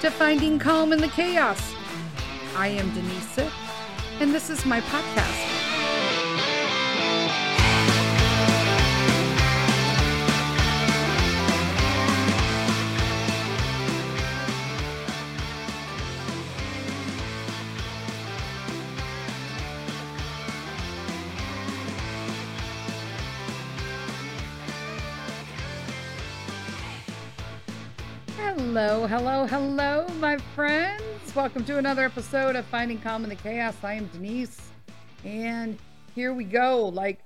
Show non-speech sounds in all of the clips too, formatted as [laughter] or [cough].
to Finding Calm in the Chaos. I am Denise and this is my podcast. Hello, hello, my friends. Welcome to another episode of Finding Calm in the Chaos. I am Denise, and here we go. Like,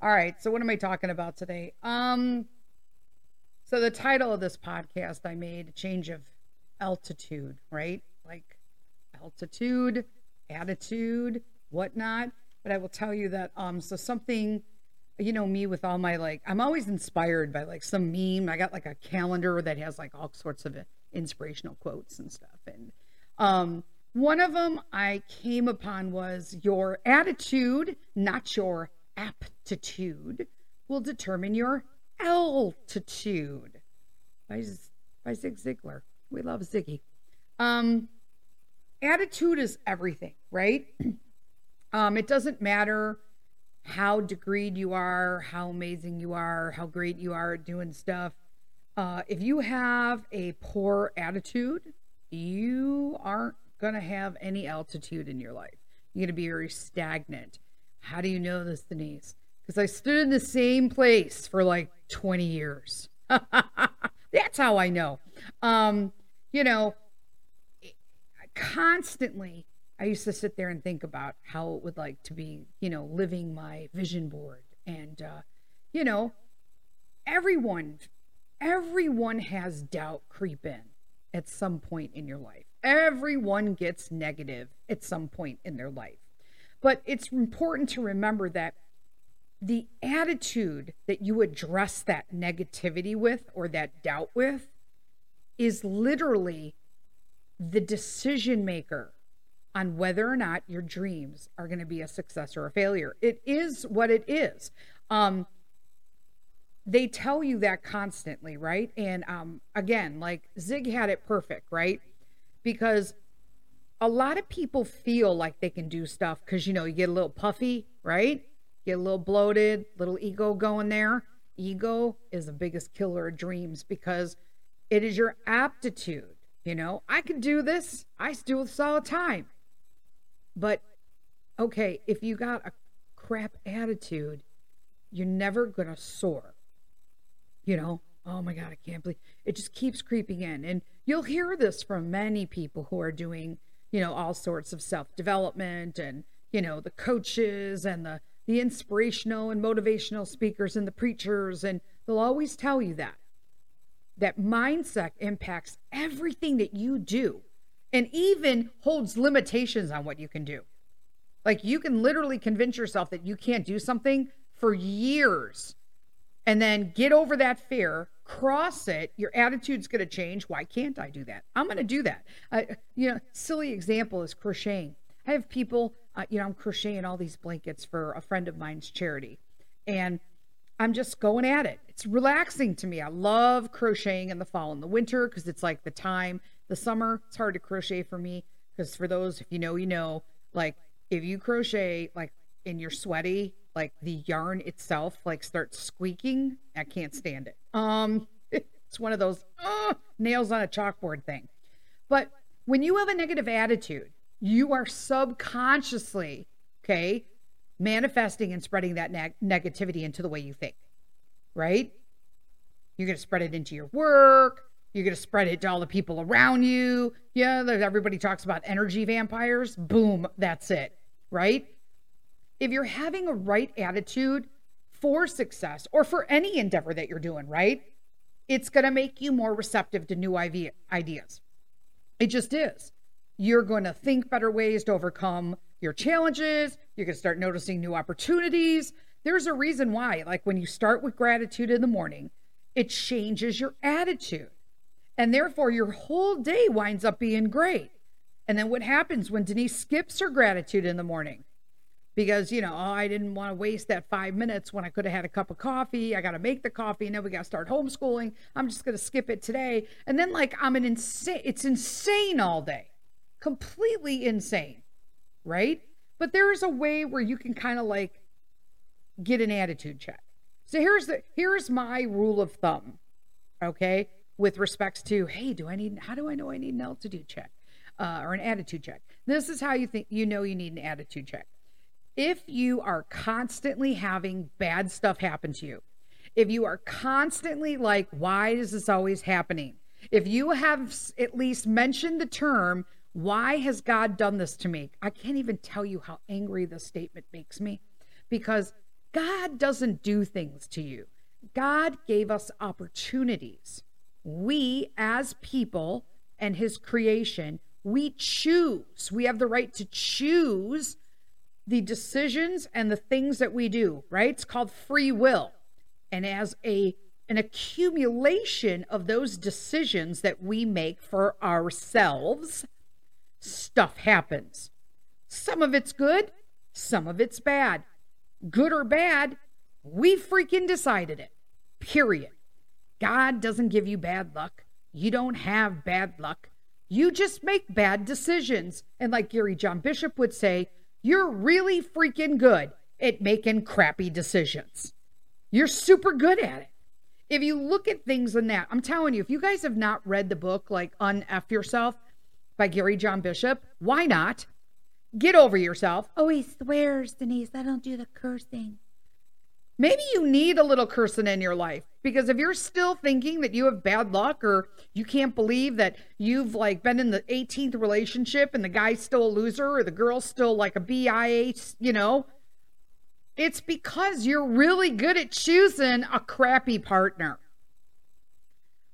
all right, so what am I talking about today? Um, so the title of this podcast I made a change of altitude, right? Like altitude, attitude, whatnot. But I will tell you that um, so something you know me with all my like i'm always inspired by like some meme i got like a calendar that has like all sorts of inspirational quotes and stuff. And um one of them i came upon was your attitude not your aptitude will determine your altitude. By, by zig ziglar. We love ziggy. Um attitude is everything right? [clears throat] Um it doesn't matter how degreed you are, how amazing you are, how great you are at doing stuff. Uh, if you have a poor attitude, you aren't going to have any altitude in your life. You're going to be very stagnant. How do you know this, Denise? Because I stood in the same place for like 20 years. [laughs] That's how I know. Um, you know, constantly I used to sit there and think about how it would like to be, you know, living my vision board. And, uh, you know, everyone, everyone has doubt creep in at some point in your life. Everyone gets negative at some point in their life. But it's important to remember that the attitude that you address that negativity with or that doubt with is literally the decision maker on whether or not your dreams are going to be a success or a failure. It is what it is. Um, they tell you that constantly, right? And um, again, like Zig had it perfect, right? Because a lot of people feel like they can do stuff because, you know, you get a little puffy, right? Get a little bloated, little ego going there. Ego is the biggest killer of dreams because it is your aptitude. You know, I can do this. I do this all the time. But okay, if you got a crap attitude, you're never going to soar. You know, oh my God, I can't believe it just keeps creeping in. And you'll hear this from many people who are doing, you know, all sorts of self development and, you know, the coaches and the, the inspirational and motivational speakers and the preachers. And they'll always tell you that. That mindset impacts everything that you do and even holds limitations on what you can do. Like you can literally convince yourself that you can't do something for years and then get over that fear, cross it, your attitude's going to change. Why can't I do that? I'm going to do that. Uh, you know, silly example is crocheting. I have people, uh, you know, I'm crocheting all these blankets for a friend of mine's charity. And I'm just going at it. It's relaxing to me. I love crocheting in the fall and the winter because it's like the time the summer, it's hard to crochet for me because for those, if you know, you know, like if you crochet like and you're sweaty, like the yarn itself like starts squeaking, I can't stand it. Um, [laughs] it's one of those uh, nails on a chalkboard thing. But when you have a negative attitude, you are subconsciously, okay, manifesting and spreading that neg- negativity into the way you think, right? You're going to spread it into your work, you're going to spread it to all the people around you. Yeah, everybody talks about energy vampires. Boom, that's it, right? If you're having a right attitude for success or for any endeavor that you're doing, right? It's going to make you more receptive to new ideas. It just is. You're going to think better ways to overcome your challenges. You're going to start noticing new opportunities. There's a reason why, like when you start with gratitude in the morning, it changes your attitude. And therefore, your whole day winds up being great. And then what happens when Denise skips her gratitude in the morning? Because you know oh, i didn't want to waste that five minutes when i could have had a cup of coffee. I got to make the coffee. And then we got to start homeschooling. I'm just going to skip it today. And then like i'm an insane it's insane all day. Completely insane right? But there is a way where you can kind of like get an attitude check. So here's the here's my rule of thumb okay with respects to hey do i need how do i know i need an altitude check uh, or an attitude check? This is how you think you know you need an attitude check if you are constantly having bad stuff happen to you, if you are constantly like, why is this always happening? If you have at least mentioned the term, why has God done this to me? I can't even tell you how angry this statement makes me because God doesn't do things to you. God gave us opportunities. We, as people and His creation, we choose. We have the right to choose the decisions and the things that we do, right? It's called free will. And as a an accumulation of those decisions that we make for ourselves, stuff happens. Some of it's good, some of it's bad. Good or bad, we freaking decided it. Period. God doesn't give you bad luck. You don't have bad luck. You just make bad decisions. And like Gary John Bishop would say, you're really freaking good at making crappy decisions. You're super good at it. If you look at things in that, I'm telling you, if you guys have not read the book like Unf Yourself by Gary John Bishop, why not? Get over yourself. Oh, he swears, Denise. I don't do the cursing. Maybe you need a little cursing in your life because if you're still thinking that you have bad luck or you can't believe that you've like been in the 18th relationship and the guy's still a loser or the girl's still like a BIA, you know, it's because you're really good at choosing a crappy partner.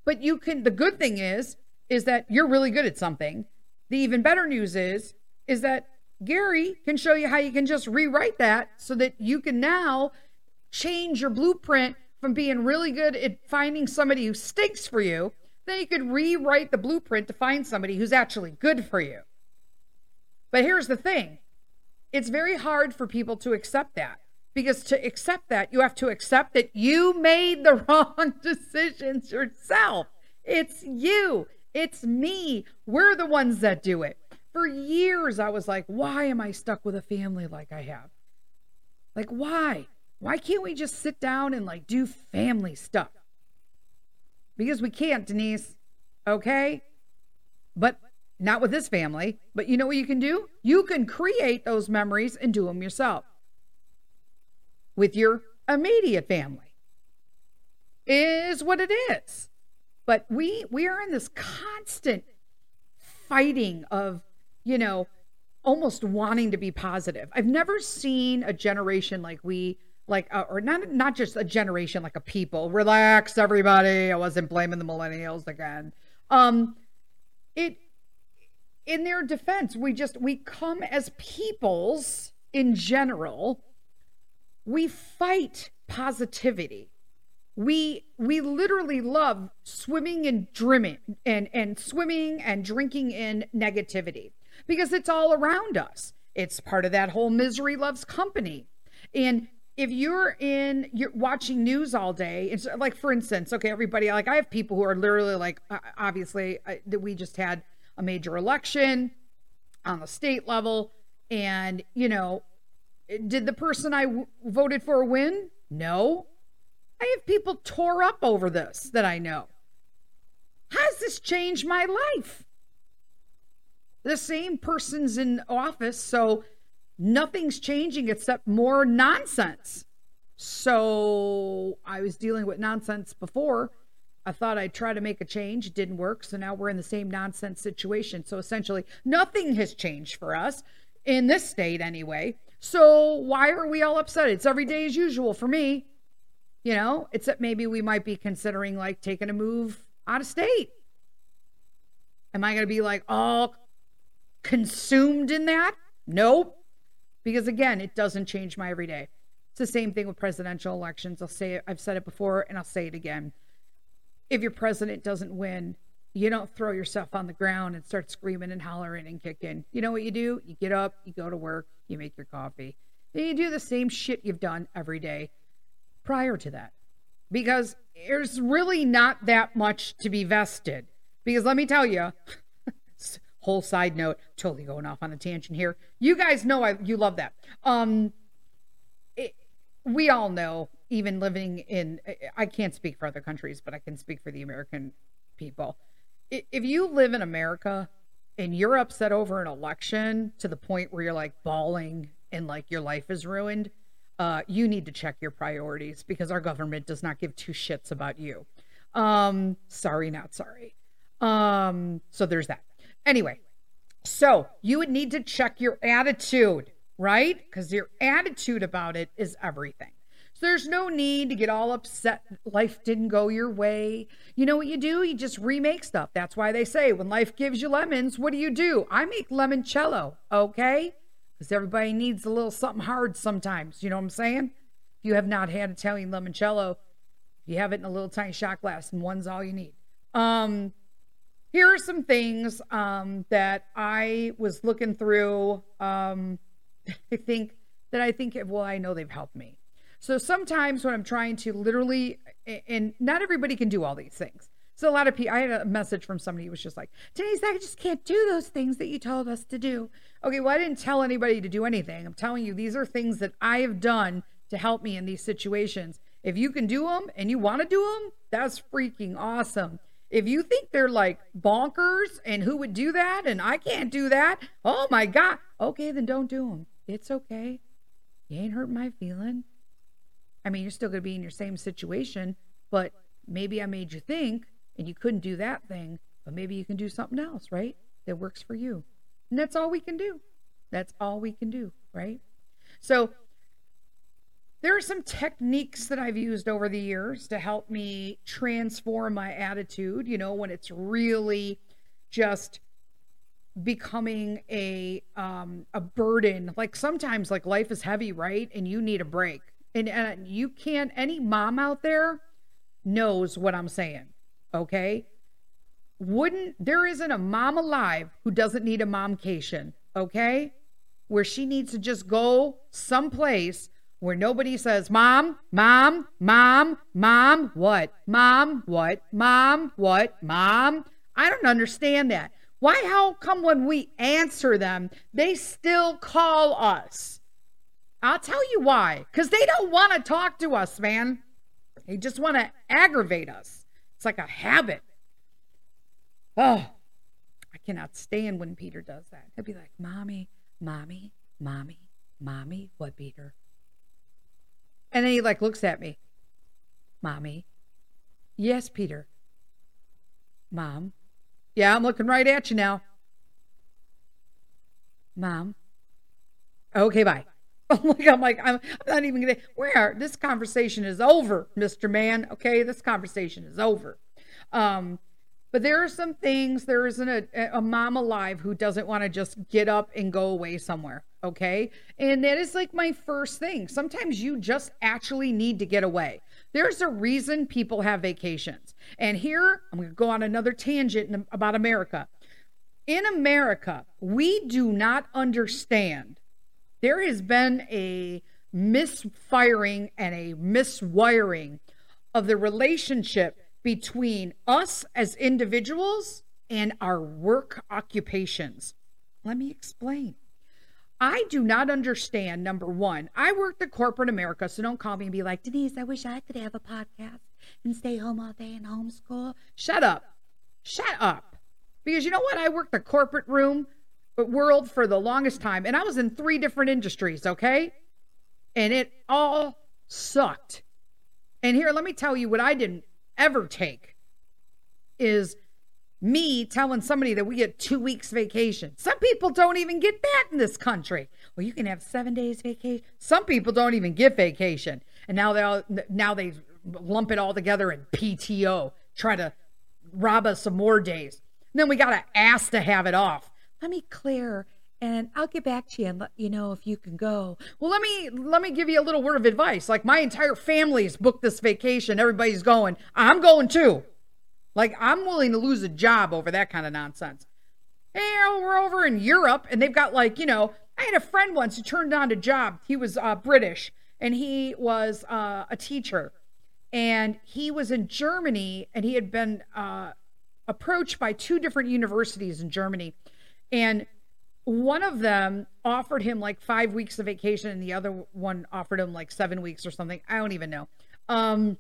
But you can the good thing is is that you're really good at something. The even better news is is that Gary can show you how you can just rewrite that so that you can now change your blueprint from being really good at finding somebody who stinks for you, then you could rewrite the blueprint to find somebody who's actually good for you. But here's the thing it's very hard for people to accept that because to accept that, you have to accept that you made the [laughs] wrong decisions yourself. It's you, it's me. We're the ones that do it. For years, I was like, why am I stuck with a family like I have? Like, why? Why can't we just sit down and like do family stuff? Because we can't, Denise. Okay? But not with this family. But you know what you can do? You can create those memories and do them yourself with your immediate family. Is what it is. But we we are in this constant fighting of, you know, almost wanting to be positive. I've never seen a generation like we like uh, or not not just a generation like a people. Relax everybody. I wasn't blaming the millennials again. Um it in their defense we just we come as peoples in general. We fight positivity. We we literally love swimming and dreaming and and swimming and drinking in negativity because it's all around us. It's part of that whole misery loves company. And if you're in you're watching news all day it's like for instance okay everybody like i have people who are literally like obviously that we just had a major election on the state level and you know did the person I w- voted for win? No. I have people tore up over this that i know. Has this changed my life? The same person's in office so nothing's changing except more nonsense. So I was dealing with nonsense before. I thought I'd try to make a change. It didn't work. So now we're in the same nonsense situation. So essentially, nothing has changed for us in this state anyway. So why are we all upset? It's every day as usual for me. You know, except maybe we might be considering like taking a move out of state. Am I going to be like all consumed in that? Nope. Because again, it doesn't change my everyday. It's the same thing with presidential elections. I'll say it, I've said it before and I'll say it again. If your president doesn't win, you don't throw yourself on the ground and start screaming and hollering and kicking. You know what you do? You get up, you go to work, you make your coffee, then you do the same shit you've done every day prior to that. Because there's really not that much to be vested. Because let me tell you, whole side note, totally going off on a tangent here. You guys know I you love that. Um it, we all know even living in I can't speak for other countries, but I can speak for the American people. If you live in America and you're upset over an election to the point where you're like bawling and like your life is ruined, uh, you need to check your priorities because our government does not give two shits about you. Um, sorry, not sorry. Um, so there's that. Anyway, so you would need to check your attitude, right? Because your attitude about it is everything. So there's no need to get all upset. Life didn't go your way. You know what you do? You just remake stuff. That's why they say when life gives you lemons, what do you do? I make limoncello, okay? Because everybody needs a little something hard sometimes. You know what I'm saying? If you have not had Italian limoncello, you have it in a little tiny shot glass, and one's all you need. Um, here are some things um, that I was looking through. Um, I think that I think, well, I know they've helped me. So sometimes when I'm trying to literally, and not everybody can do all these things. So a lot of people, I had a message from somebody who was just like, Denise, I just can't do those things that you told us to do. Okay, well, I didn't tell anybody to do anything. I'm telling you, these are things that I have done to help me in these situations. If you can do them and you want to do them, that's freaking awesome. If you think they're like bonkers and who would do that and I can't do that, oh my God. Okay, then don't do them. It's okay. You ain't hurt my feeling. I mean, you're still going to be in your same situation, but maybe I made you think and you couldn't do that thing, but maybe you can do something else, right? That works for you. And that's all we can do. That's all we can do, right? So, there are some techniques that I've used over the years to help me transform my attitude, you know, when it's really just becoming a um a burden. Like sometimes like life is heavy, right? And you need a break and, and you can't any mom out there knows what i'm saying okay wouldn't there isn't a mom alive who doesn't need a momcation okay where she needs to just go someplace where nobody says mom mom mom mom what mom what mom what mom i don't understand that why how come when we answer them they still call us I'll tell you why. Because they don't want to talk to us, man. They just want to aggravate us. It's like a habit. Oh, I cannot stand when Peter does that. He'll be like, Mommy, Mommy, Mommy, Mommy. What, Peter? And then he like looks at me. Mommy. Yes, Peter. Mom. Yeah, I'm looking right at you now. Mom. Okay, bye. [laughs] like I'm like I'm, not even gonna where this conversation is over, Mr. Man. Okay, this conversation is over. Um, but there are some things. There isn't a, a mom alive who doesn't want to just get up and go away somewhere. Okay, and that is like my first thing. Sometimes you just actually need to get away. There's a reason people have vacations. And here I'm going to go on another tangent about America. In America, we do not understand there has been a misfiring and a miswiring of the relationship between us as individuals and our work occupations. Let me explain. I do not understand, number one, I worked at corporate America, so don't call me and be like, Denise, I wish I could have a podcast and stay home all day and homeschool. Shut up. Shut up. Because you know what? I worked the corporate room uh, world for the longest time. And I was in three different industries, okay? And it all sucked. And here, let me tell you what I didn't ever take is me telling somebody that we get two weeks vacation. Some people don't even get that in this country. Well, you can have seven days vacation. Some people don't even get vacation, and now they all now they lump it all together in PTO, try to rob us some more days. And then we got to ask to have it off let me clear and I'll get back to you and let you know if you can go. Well, let me let me give you a little word of advice. Like my entire family's booked this vacation. Everybody's going. I'm going too. Like I'm willing to lose a job over that kind of nonsense. Hey, we're over in Europe and they've got like, you know, I had a friend once who turned down a job. He was uh, British and he was uh, a teacher. And he was in Germany and he had been uh, approached by two different universities in Germany. And one of them offered him like five weeks of vacation and the other one offered him like seven weeks or something. I don't even know. Um,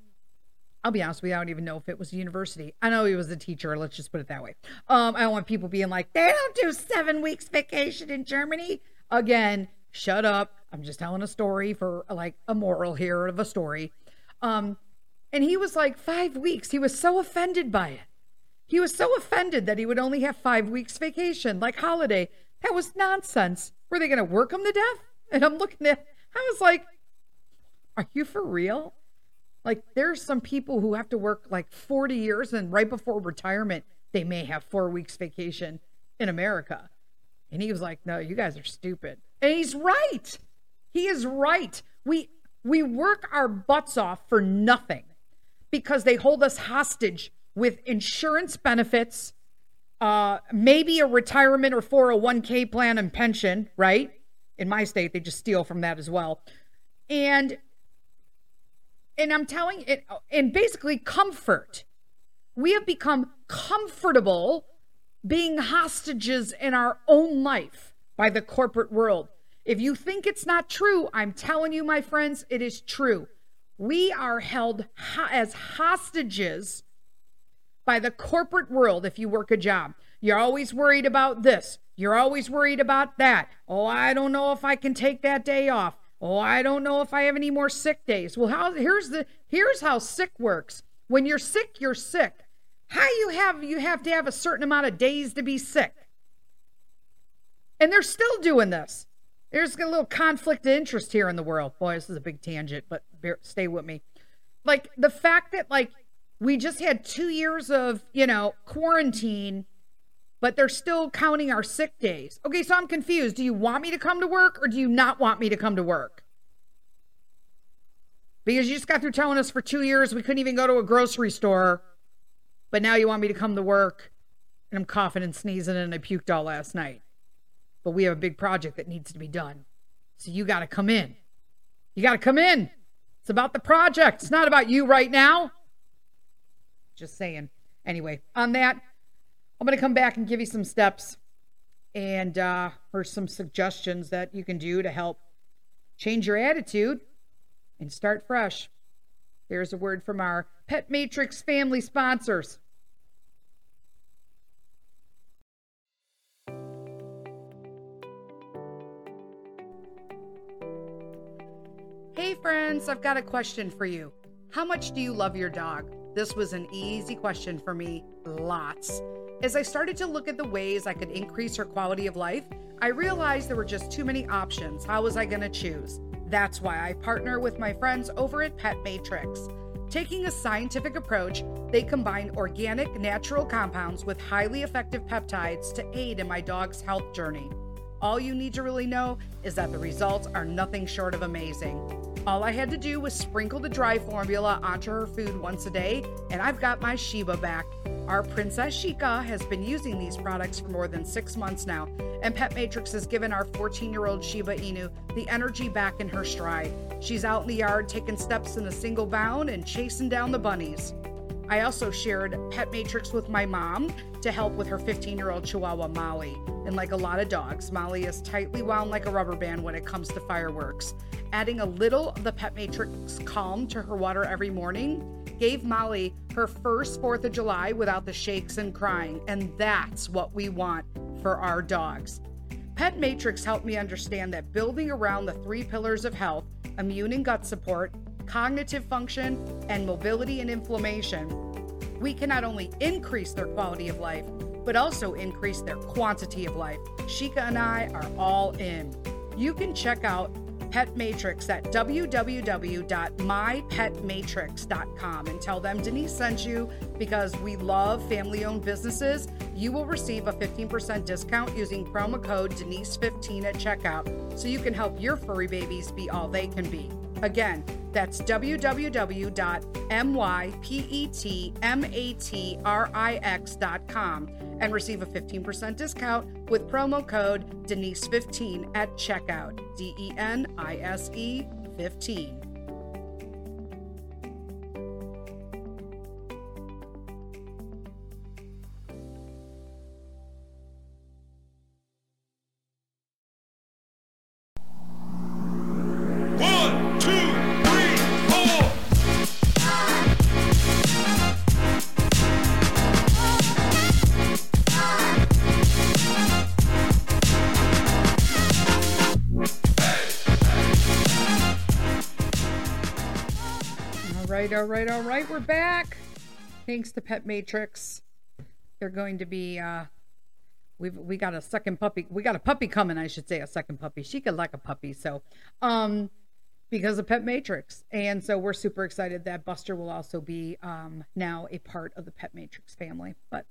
I'll be honest I don't even know if it was a university. I know he was a teacher. Let's just put it that way. Um, I don't want people being like, they don't do seven weeks vacation in Germany. Again, shut up. I'm just telling a story for like a moral here of a story. Um, and he was like, five weeks. He was so offended by it. He was so offended that he would only have five weeks vacation, like holiday. That was nonsense. Were they going to work him to death? And I'm looking at, I was like, are you for real? Like, there's some people who have to work like 40 years and right before retirement, they may have four weeks vacation in America. And he was like, no, you guys are stupid. And he's right. He is right. We, we work our butts off for nothing because they hold us hostage with insurance benefits, uh, maybe a retirement or 401k plan and pension, right? In my state, they just steal from that as well. And and I'm telling it, and basically comfort. We have become comfortable being hostages in our own life by the corporate world. If you think it's not true, I'm telling you, my friends, it is true. We are held ho- as hostages by the corporate world if you work a job. You're always worried about this. You're always worried about that. Oh, I don't know if I can take that day off. Oh, I don't know if I have any more sick days. Well, how here's the here's how sick works. When you're sick, you're sick. How you have you have to have a certain amount of days to be sick. And they're still doing this. There's a little conflict of interest here in the world. Boy, this is a big tangent, but bear, stay with me. Like the fact that like we just had 2 years of, you know, quarantine but they're still counting our sick days. Okay, so I'm confused. Do you want me to come to work or do you not want me to come to work? Because you just got through telling us for two years we couldn't even go to a grocery store, but now you want me to come to work and I'm coughing and sneezing and I puked all last night. But we have a big project that needs to be done. So you got to come in. You got to come in. It's about the project. It's not about you right now. Just saying. Anyway, on that, I'm going to come back and give you some steps and uh, or some suggestions that you can do to help change your attitude and start fresh. There's a word from our Pet Matrix family sponsors. Hey, friends, I've got a question for you. How much do you love your dog? This was an easy question for me. Lots. As I started to look at the ways I could increase her quality of life, I realized there were just too many options. How was I going to choose? That's why I partner with my friends over at Pet Matrix. Taking a scientific approach, they combine organic, natural compounds with highly effective peptides to aid in my dog's health journey. All you need to really know is that the results are nothing short of amazing. All I had to do was sprinkle the dry formula onto her food once a day, and I've got my Shiba back. Our Princess Shika has been using these products for more than six months now, and Pet Matrix has given our 14 year old Shiba Inu the energy back in her stride. She's out in the yard taking steps in a single bound and chasing down the bunnies. I also shared Pet Matrix with my mom to help with her 15 year old Chihuahua Molly. And like a lot of dogs, Molly is tightly wound like a rubber band when it comes to fireworks. Adding a little of the Pet Matrix Calm to her water every morning gave Molly her first 4th of July without the shakes and crying, and that's what we want for our dogs. Pet Matrix helped me understand that building around the three pillars of health immune and gut support, cognitive function, and mobility and inflammation we can not only increase their quality of life, but also increase their quantity of life. Shika and I are all in. You can check out Pet Matrix at www.mypetmatrix.com and tell them Denise sent you because we love family owned businesses. You will receive a 15% discount using promo code Denise15 at checkout so you can help your furry babies be all they can be. Again, that's www.mypetmatrix.com and receive a 15% discount with promo code Denise15 at checkout. D E N I S E 15. All right, all right. We're back. Thanks to Pet Matrix. They're going to be uh we've we got a second puppy. We got a puppy coming, I should say, a second puppy. She could like a puppy, so um because of Pet Matrix. And so we're super excited that Buster will also be um now a part of the Pet Matrix family. But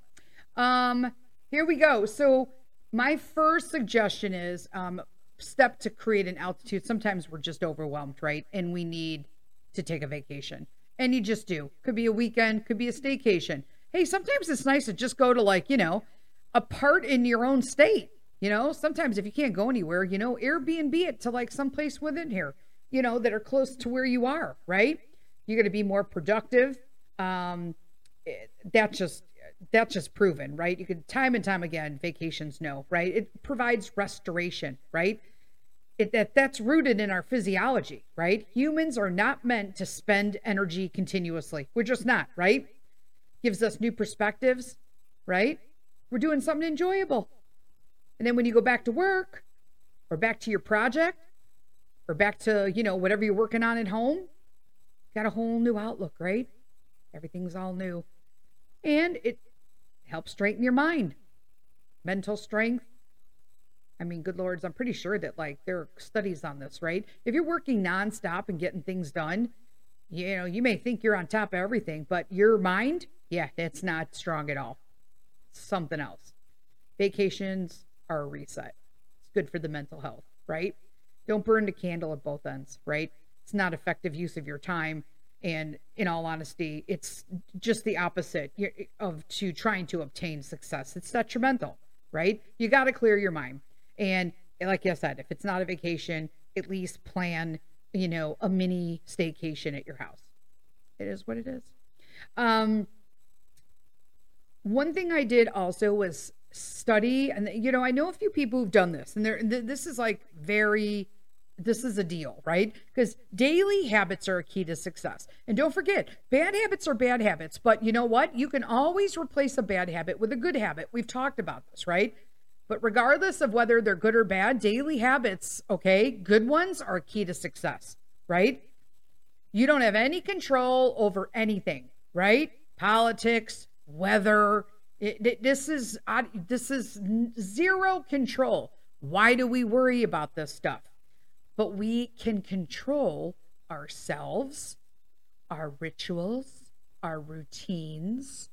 um here we go. So my first suggestion is um step to create an altitude. Sometimes we're just overwhelmed, right? And we need to take a vacation. And you just do. Could be a weekend, could be a staycation. Hey, sometimes it's nice to just go to like, you know, a part in your own state. You know, sometimes if you can't go anywhere, you know, Airbnb it to like someplace within here, you know, that are close to where you are, right? You're going to be more productive. Um, it- that's just that's just proven, right? You could time and time again, vacations no, right? It provides restoration, right? It, that that's rooted in our physiology, right? Humans are not meant to spend energy continuously. We're just not, right? Gives us new perspectives, right? We're doing something enjoyable. And then when you go back to work or back to your project or back to, you know, whatever you're working on at home, got a whole new outlook, right? Everything's all new. And it helps straighten your mind. Mental strength, I mean, good lords, I'm pretty sure that like there are studies on this, right? If you're working nonstop and getting things done, you know, you may think you're on top of everything, but your mind, yeah, it's not strong at all. It's something else. Vacations are a reset. It's good for the mental health, right? Don't burn the candle at both ends, right? It's not effective use of your time. And in all honesty, it's just the opposite of to trying to obtain success. It's detrimental, right? You got to clear your mind. And like I said, if it's not a vacation, at least plan, you know, a mini staycation at your house. It is what it is. Um, one thing I did also was study, and you know, I know a few people who've done this, and there, th- this is like very, this is a deal, right? Because daily habits are a key to success. And don't forget, bad habits are bad habits, but you know what? You can always replace a bad habit with a good habit. We've talked about this, right? But regardless of whether they're good or bad, daily habits, okay, good ones are key to success, right? You don't have any control over anything, right? Politics, weather. It, it- this is this is zero control. Why do we worry about this stuff? But we can control ourselves, our rituals, our routines,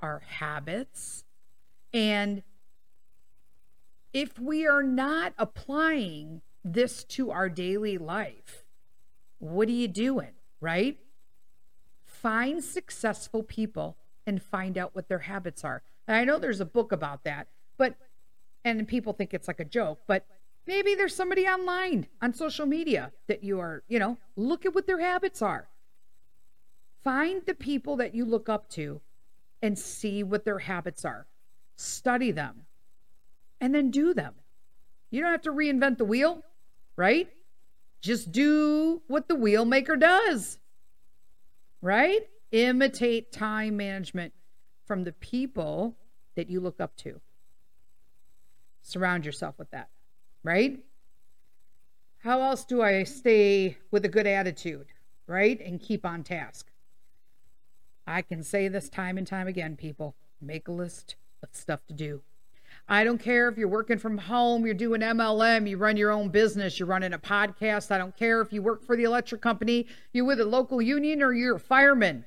our habits, and if we are not applying this to our daily life, what are you doing, right? Find successful people and find out what their habits are. And I know there's a book about that, but, and people think it's like a joke, but maybe there's somebody online on social media that you are, you know, look at what their habits are. Find the people that you look up to and see what their habits are. Study them and then do them. You don't have to reinvent the wheel, right? Just do what the wheel maker does, right? Imitate time management from the people that you look up to. Surround yourself with that, right? How else do I stay with a good attitude, right? And keep on task? I can say this time and time again, people. Make a list of stuff to do. I don't care if you're working from home, you're doing MLM, you run your own business, you're running a podcast. I don't care if you work for the electric company, you're with a local union, or you're a fireman.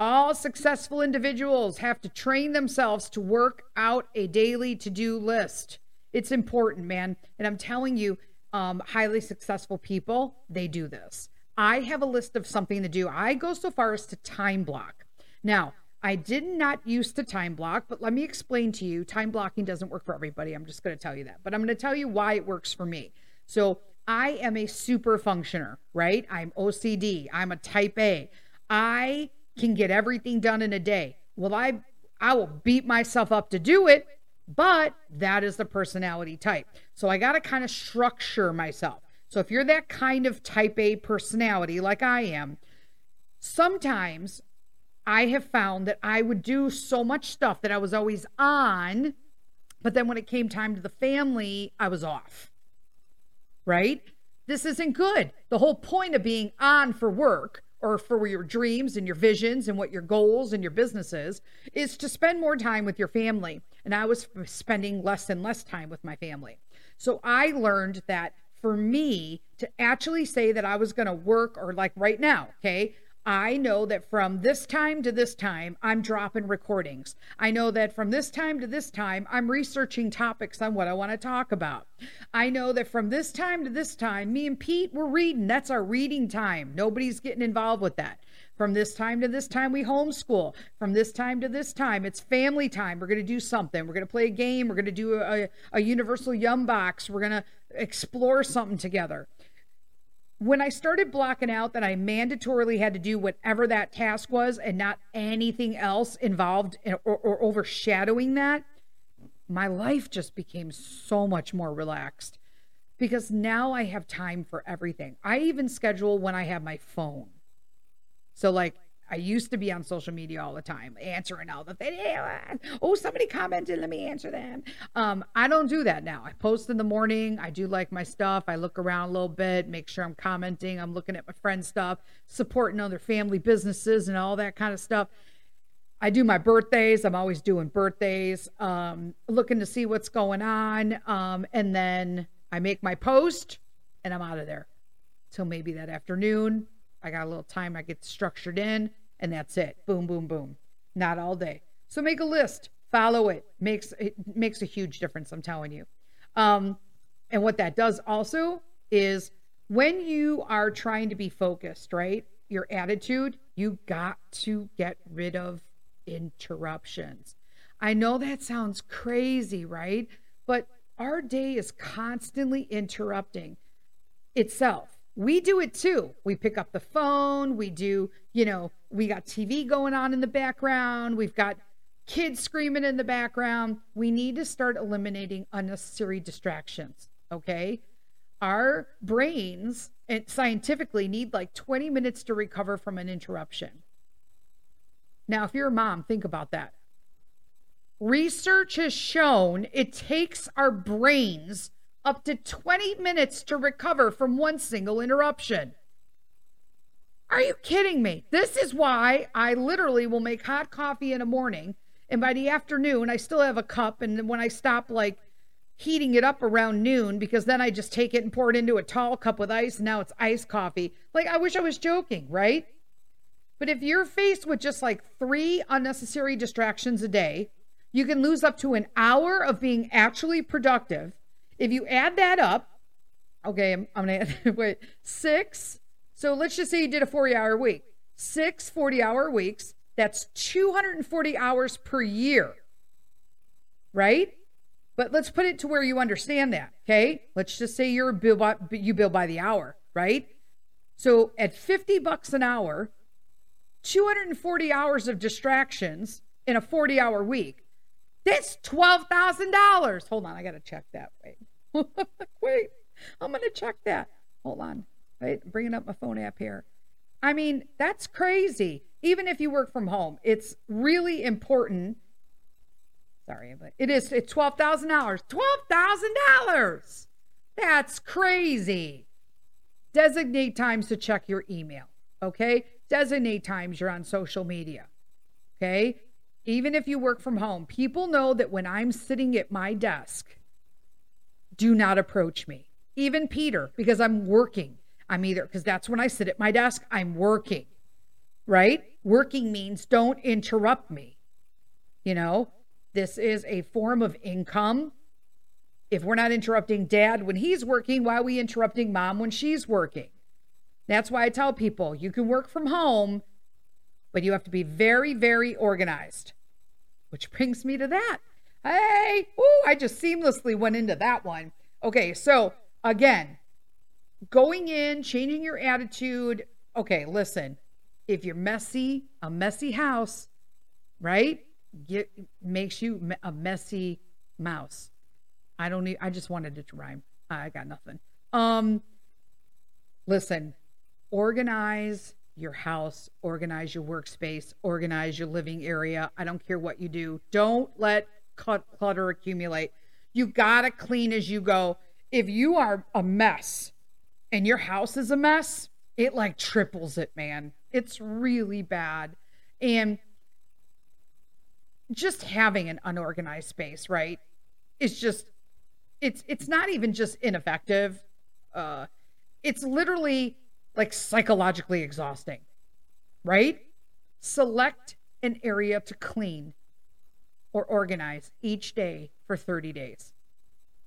All successful individuals have to train themselves to work out a daily to do list. It's important, man. And I'm telling you, um, highly successful people, they do this. I have a list of something to do. I go so far as to time block. Now, I did not used to time block, but let me explain to you time blocking doesn't work for everybody. I'm just going to tell you that. But I'm going to tell you why it works for me. So, I am a super functioner, right? I'm OCD. I'm a type A. I can get everything done in a day. Well, I I will beat myself up to do it, but that is the personality type. So I got to kind of structure myself. So if you're that kind of type A personality like I am, sometimes I have found that I would do so much stuff that I was always on, but then when it came time to the family, I was off. Right? This isn't good. The whole point of being on for work or for your dreams and your visions and what your goals and your businesses is to spend more time with your family. And I was spending less and less time with my family. So I learned that for me to actually say that I was going to work or like right now, okay, I know that from this time to this time, I'm dropping recordings. I know that from this time to this time, I'm researching topics on what I want to talk about. I know that from this time to this time, me and Pete, we're reading. That's our reading time. Nobody's getting involved with that. From this time to this time, we homeschool. From this time to this time, it's family time. We're going to do something. We're going to play a game. We're going to do a, a universal yum box. We're going to explore something together when I started blocking out that I mandatorily had to do whatever that task was and not anything else involved or, or, overshadowing that, my life just became so much more relaxed because now I have time for everything. I even schedule when I have my phone. So, like, I used to be on social media all the time, answering all the things. Oh, somebody commented, let me answer them. Um, I don't do that now. I post in the morning. I do like my stuff. I look around a little bit, make sure I'm commenting. I'm looking at my friends' stuff, supporting other family businesses and all that kind of stuff. I do my birthdays. I'm always doing birthdays, um, looking to see what's going on. Um, and then I make my post and I'm out of there. Till maybe that afternoon, I got a little time I get structured in, and that's it. Boom, boom, boom. Not all day. So make a list, follow it. Makes it makes a huge difference. I'm telling you. Um, and what that does also is when you are trying to be focused, right? Your attitude, you got to get rid of interruptions. I know that sounds crazy, right? But our day is constantly interrupting itself we do it too. We pick up the phone, we do, you know, we got TV going on in the background, we've got kids screaming in the background. We need to start eliminating unnecessary distractions, okay? Our brains and scientifically need like 20 minutes to recover from an interruption. Now, if you're a mom, think about that. Research has shown it takes our brains up to 20 minutes to recover from one single interruption. Are you kidding me? This is why I literally will make hot coffee in the morning, and by the afternoon, I still have a cup. And when I stop, like, heating it up around noon, because then I just take it and pour it into a tall cup with ice, and now it's iced coffee. Like, I wish I was joking, right? But if you're faced with just like three unnecessary distractions a day, you can lose up to an hour of being actually productive if you add that up, okay, I'm, I'm to [laughs] wait, six. So let's just say you did a 40 hour week, six 40 hour weeks. That's 240 hours per year, right? But let's put it to where you understand that, okay? Let's just say you're bill by, you bill by the hour, right? So at 50 bucks an hour, 240 hours of distractions in a 40 hour week. That's $12,000. Hold on, I got to check that. Wait. [laughs] Wait, I'm going to check that. Hold on. I'm bringing up my phone app here. I mean, that's crazy. Even if you work from home, it's really important. Sorry, but it is it's twelve thousand dollars. Twelve thousand dollars. That's crazy. Designate times to check your email. Okay. Designate times you're on social media. Okay even if you work from home, people know that when I'm sitting at my desk, do not approach me. Even Peter, because I'm working. I'm either, because that's when I sit at my desk, I'm working, right? Working means don't interrupt me. You know, this is a form of income. If we're not interrupting dad when he's working, why are we interrupting mom when she's working? That's why I tell people you can work from home, but you have to be very, very organized. Which brings me to that. Hey, ooh, I just seamlessly went into that one. Okay, so again, going in, changing your attitude. Okay, listen, if you're messy, a messy house, right? Get makes you a messy mouse. I don't need I just wanted it to rhyme. I got nothing. Um listen, organize your house, organize your workspace, organize your living area. I don't care what you do. Don't let clutter accumulate. You got to clean as you go. If you are a mess and your house is a mess, it like triples it, man. It's really bad. And just having an unorganized space, right? It's just it's it's not even just ineffective. Uh it's literally like psychologically exhausting. Right? Select an area to clean or organize each day for 30 days.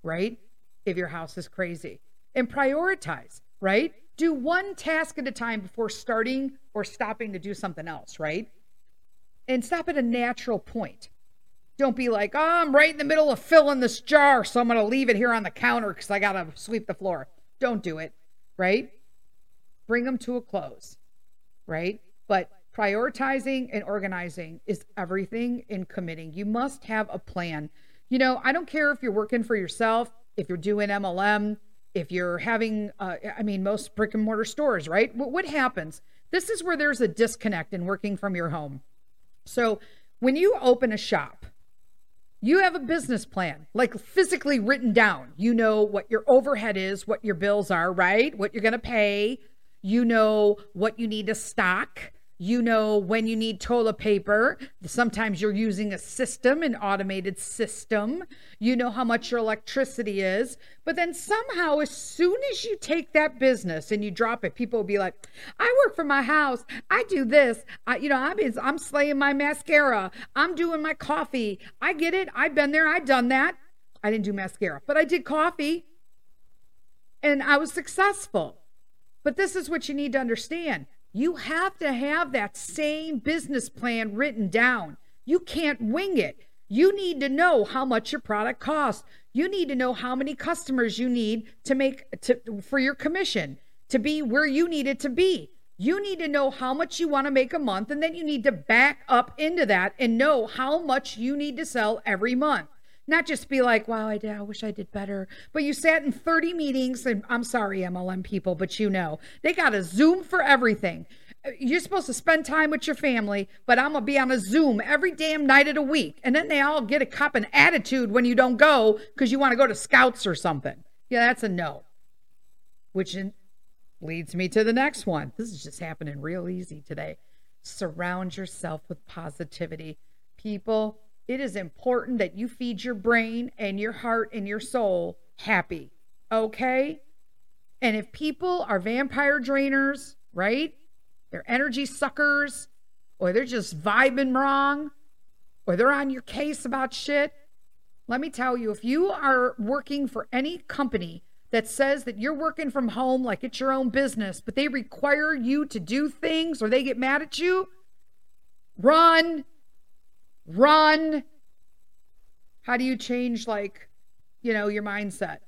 Right? If your house is crazy. And prioritize, right? Do one task at a time before starting or stopping to do something else, right? and stop at a natural point. Don't be like, oh, I'm right in the middle of filling this jar, so I'm going to leave it here on the counter because I got to sweep the floor. Don't do it, right? Bring them to a close, right? But prioritizing and organizing is everything in committing. You must have a plan. You know, I don't care if you're working for yourself, if you're doing MLM, if you're having, uh, I mean, most brick and mortar stores, right? What, what happens? This is where there's a disconnect in working from your home. So when you open a shop, you have a business plan, like physically written down. You know what your overhead is, what your bills are, right? What you're going to pay. You know what you need to stock. You know when you need toilet paper. Sometimes you're using a system, an automated system. You know how much your electricity is. But then somehow, as soon as you take that business and you drop it, people will be like, I work for my house. I do this. I, you know, I'm, I'm slaying my mascara. I'm doing my coffee. I get it. I've been there. I've done that. I didn't do mascara, but I did coffee and I was successful. But this is what you need to understand. You have to have that same business plan written down. You can't wing it. You need to know how much your product costs. You need to know how many customers you need to make to for your commission to be where you need it to be. You need to know how much you want to make a month and then you need to back up into that and know how much you need to sell every month. Not just be like, wow, I did, I wish I did better. But you sat in 30 meetings, and I'm sorry, MLM people, but you know, they got a Zoom for everything. Uh, you're supposed to spend time with your family, but I'm gonna be on a Zoom every damn night of the week. And then they all get a cup and attitude when you don't go because you want to go to scouts or something. Yeah, that's a no. Which leads me to the next one. This is just happening real easy today. Surround yourself with positivity. People, it is important that you feed your brain and your heart and your soul happy. Okay? And if people are vampire drainers, right? They're energy suckers, or they're just vibing wrong, or they're on your case about shit. Let me tell you, if you are working for any company that says that you're working from home like it's your own business, but they require you to do things or they get mad at you, run, run. How do you change, like, you know, your mindset?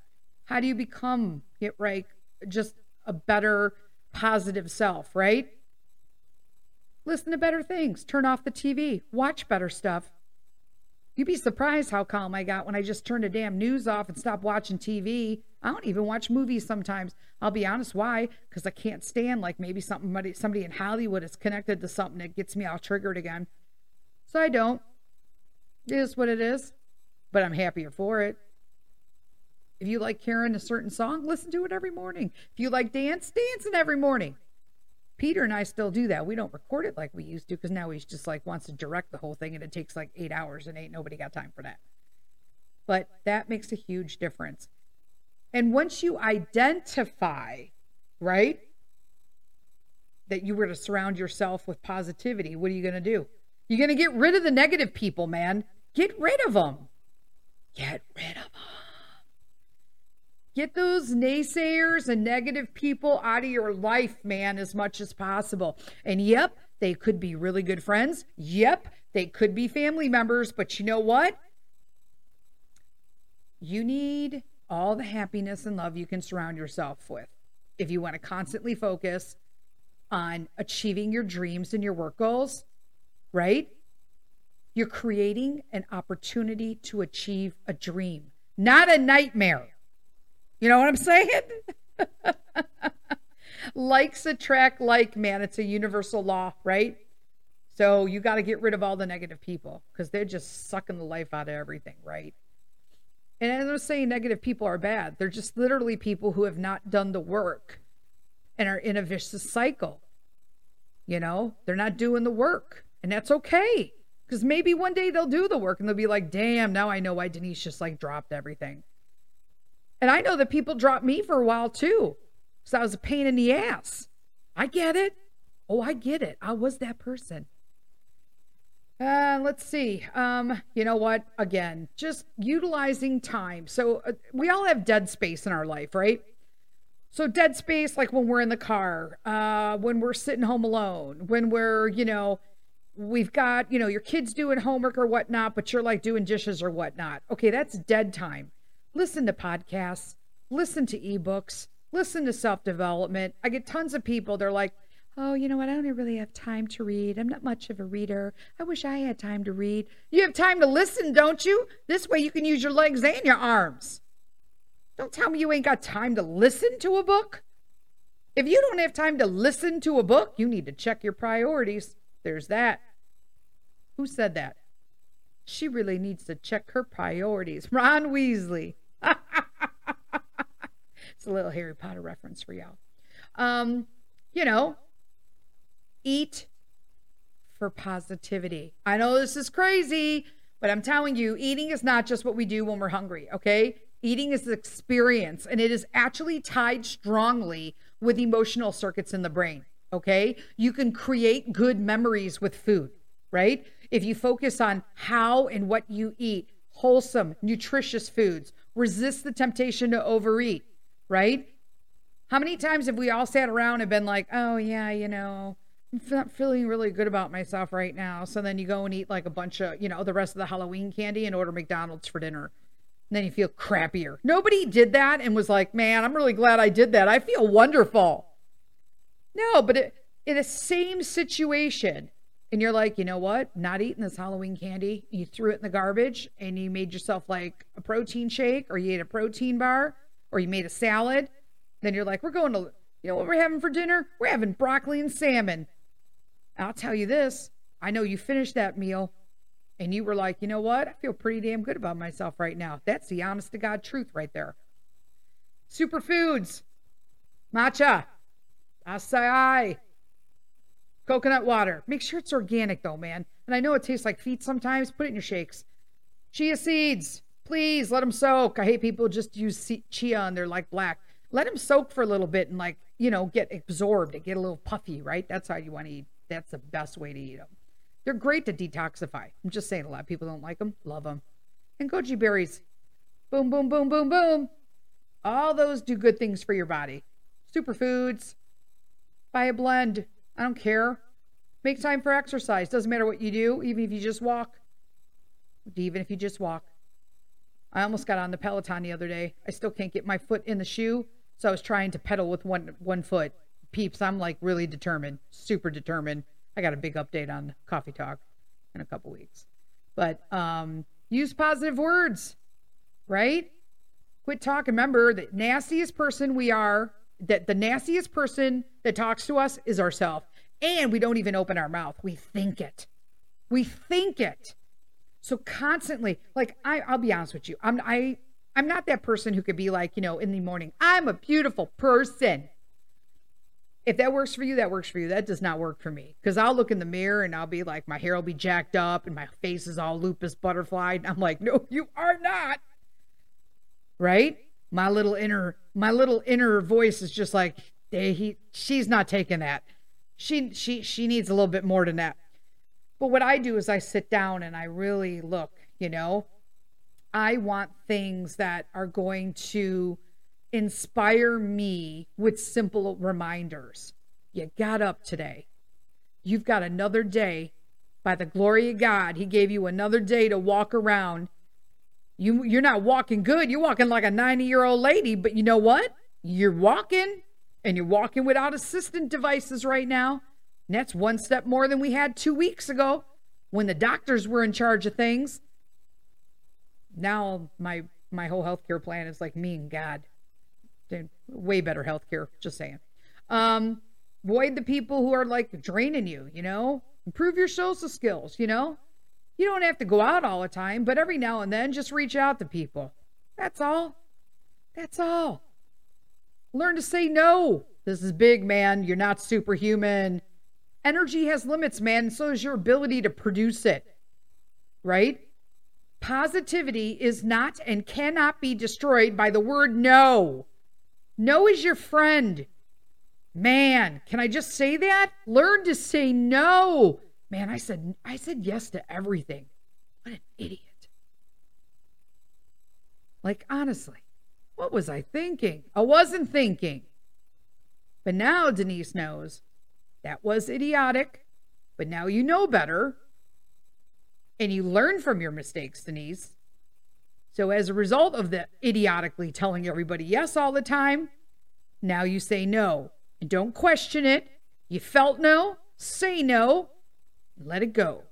How do you become, get right, just a better, positive self, right? Listen to better things. Turn off the TV. Watch better stuff. You'd be surprised how calm I got when I just turned the damn news off and stopped watching TV. I don't even watch movies sometimes. I'll be honest, why? Because I can't stand like maybe somebody somebody in Hollywood is connected to something that gets me all triggered again. So I don't. It is what it is. But I'm happier for it. If you like hearing a certain song, listen to it every morning. If you like dance, it every morning. Peter and I still do that. We don't record it like we used to because now he's just like wants to direct the whole thing and it takes like eight hours and ain't nobody got time for that. But that makes a huge difference. And once you identify, right, that you were to surround yourself with positivity, what are you going to do? You're going to get rid of the negative people, man. Get rid of them. Get rid of them. Get those naysayers and negative people out of your life, man, as much as possible. And yep, they could be really good friends. Yep, they could be family members. But you know what? You need all the happiness and love you can surround yourself with if you want to constantly focus on achieving your dreams and your work goals, right? You're creating an opportunity to achieve a dream, not a nightmare. You know what I'm saying? [laughs] Likes attract like, man. It's a universal law, right? So you got to get rid of all the negative people because they're just sucking the life out of everything, right? And I'm not saying negative people are bad. They're just literally people who have not done the work and are in a vicious cycle. You know, they're not doing the work, and that's okay. Because maybe one day they'll do the work and they'll be like, damn, now I know why Denise just like dropped everything. And I know that people dropped me for a while too, because I was a pain in the ass. I get it. Oh, I get it. I was that person. Uh, let's see. Um, you know what? Again, just utilizing time. So uh, we all have dead space in our life, right? So dead space, like when we're in the car, uh, when we're sitting home alone, when we're, you know, we've got, you know, your kids doing homework or whatnot, but you're like doing dishes or whatnot. Okay, that's dead time. Listen to podcasts, listen to ebooks, listen to self development. I get tons of people, they're like, oh, you know what? I don't really have time to read. I'm not much of a reader. I wish I had time to read. You have time to listen, don't you? This way you can use your legs and your arms. Don't tell me you ain't got time to listen to a book. If you don't have time to listen to a book, you need to check your priorities. There's that. Who said that? She really needs to check her priorities. [laughs] Ron Weasley. [laughs] it's a little Harry Potter reference for y'all. Um, you know, eat for positivity. I know this is crazy, but I'm telling you, eating is not just what we do when we're hungry, okay? Eating is an experience, and it is actually tied strongly with emotional circuits in the brain, okay? You can create good memories with food, right? If you focus on how and what you eat, wholesome, nutritious foods, resist the temptation to overeat, right? How many times have we all sat around and been like, oh, yeah, you know, I'm not feeling really good about myself right now. So then you go and eat like a bunch of, you know, the rest of the Halloween candy and order McDonald's for dinner. And then you feel crappier. Nobody did that and was like, man, I'm really glad I did that. I feel wonderful. No, but it, in a same situation, and you're like, you know what? Not eating this Halloween candy. You threw it in the garbage and you made yourself like a protein shake or you ate a protein bar or you made a salad. Then you're like, we're going to, you know what we're having for dinner? We're having broccoli and salmon. I'll tell you this I know you finished that meal and you were like, you know what? I feel pretty damn good about myself right now. That's the honest to God truth right there. Superfoods, matcha, acai, coconut water. Make sure it's organic though, man. And I know it tastes like feet sometimes. Put it in your shakes. Chia seeds, please let them soak. I hate people just use chia and they're like black. Let them soak for a little bit and like you know get absorbed and get a little puffy. Right? That's how you want to eat. That's the best way to eat them. They're great to detoxify. I'm just saying, a lot of people don't like them. Love them. And goji berries. Boom, boom, boom, boom, boom. All those do good things for your body. Superfoods. Buy a blend. I don't care. Make time for exercise. Doesn't matter what you do, even if you just walk. Even if you just walk. I almost got on the Peloton the other day. I still can't get my foot in the shoe, so I was trying to pedal with one one foot peeps, I'm like really determined, super determined. I got a big update on Coffee Talk in a couple weeks. But um, use positive words, right? Quit talking. Remember, the nastiest person we are, that the nastiest person that talks to us is ourselves. And we don't even open our mouth. We think it. We think it. So constantly, like I, I'll be honest with you, I'm I I'm not that person who could be like, you know, in the morning, I'm a beautiful person if that works for you, that works for you. That does not work for me because I'll look in the mirror and I'll be like, my hair will be jacked up and my face is all lupus butterfly. And I'm like, no, you are not. Right? My little inner, my little inner voice is just like, he, she's not taking that. She, she, she needs a little bit more than that. But what I do is I sit down and I really look, you know, I want things that are going to inspire me with simple reminders. You got up today. You've got another day. By the glory of God, He gave you another day to walk around. You, you're not walking good. You're walking like a 90 year old lady, but you know what? You're walking and you're walking without assistant devices right now. And that's one step more than we had two weeks ago when the doctors were in charge of things. Now my my whole healthcare plan is like me and God. Way better healthcare, just saying. Um, avoid the people who are like draining you, you know? Improve your social skills, you know? You don't have to go out all the time, but every now and then just reach out to people. That's all. That's all. Learn to say no. This is big, man. You're not superhuman. Energy has limits, man, so is your ability to produce it. Right? Positivity is not and cannot be destroyed by the word no. No is your friend. Man, can I just say that? Learn to say no. Man, I said I said yes to everything. What an idiot. Like honestly, what was I thinking? I wasn't thinking. But now Denise knows that was idiotic, but now you know better and you learn from your mistakes, Denise. So, as a result of the idiotically telling everybody yes all the time, now you say no and don't question it. You felt no, say no, let it go.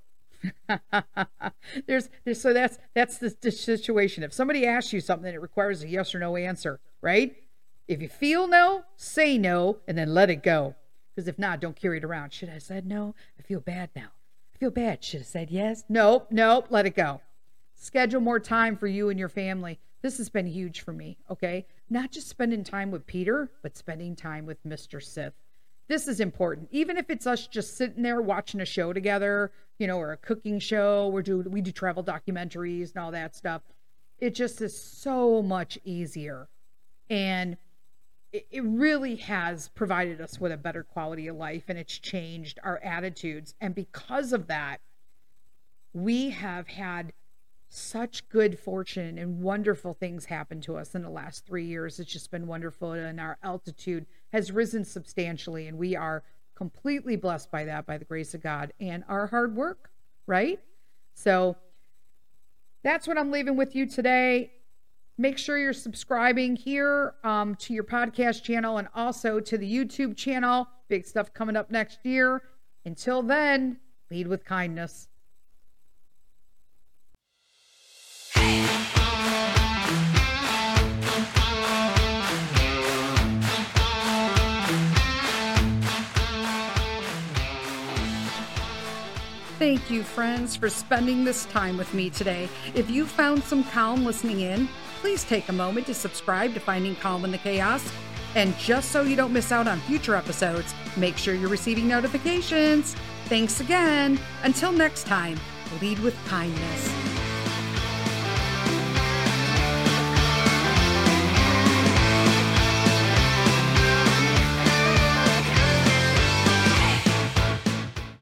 [laughs] there's, there's so that's that's the, the situation. If somebody asks you something, it requires a yes or no answer, right? If you feel no, say no, and then let it go. Because if not, don't carry it around. Should I have said no? I feel bad now. I feel bad. Should have said yes. Nope, nope, let it go. Schedule more time for you and your family. This has been huge for me, okay? Not just spending time with Peter, but spending time with Mr. Sith. This is important. Even if it's us just sitting there watching a show together, you know, or a cooking show, we do we do travel documentaries and all that stuff. It just is so much easier. And it, it really has provided us with a better quality of life and it's changed our attitudes. And because of that, we have had such good fortune and wonderful things happen to us in the last three years. It's just been wonderful. And our altitude has risen substantially. And we are completely blessed by that, by the grace of God and our hard work, right? So that's what I'm leaving with you today. Make sure you're subscribing here um, to your podcast channel and also to the YouTube channel. Big stuff coming up next year. Until then, lead with kindness. Thank you, friends, for spending this time with me today. If you found some calm listening in, please take a moment to subscribe to Finding Calm in the Chaos. And just so you don't miss out on future episodes, make sure you're receiving notifications. Thanks again. Until next time, lead with kindness.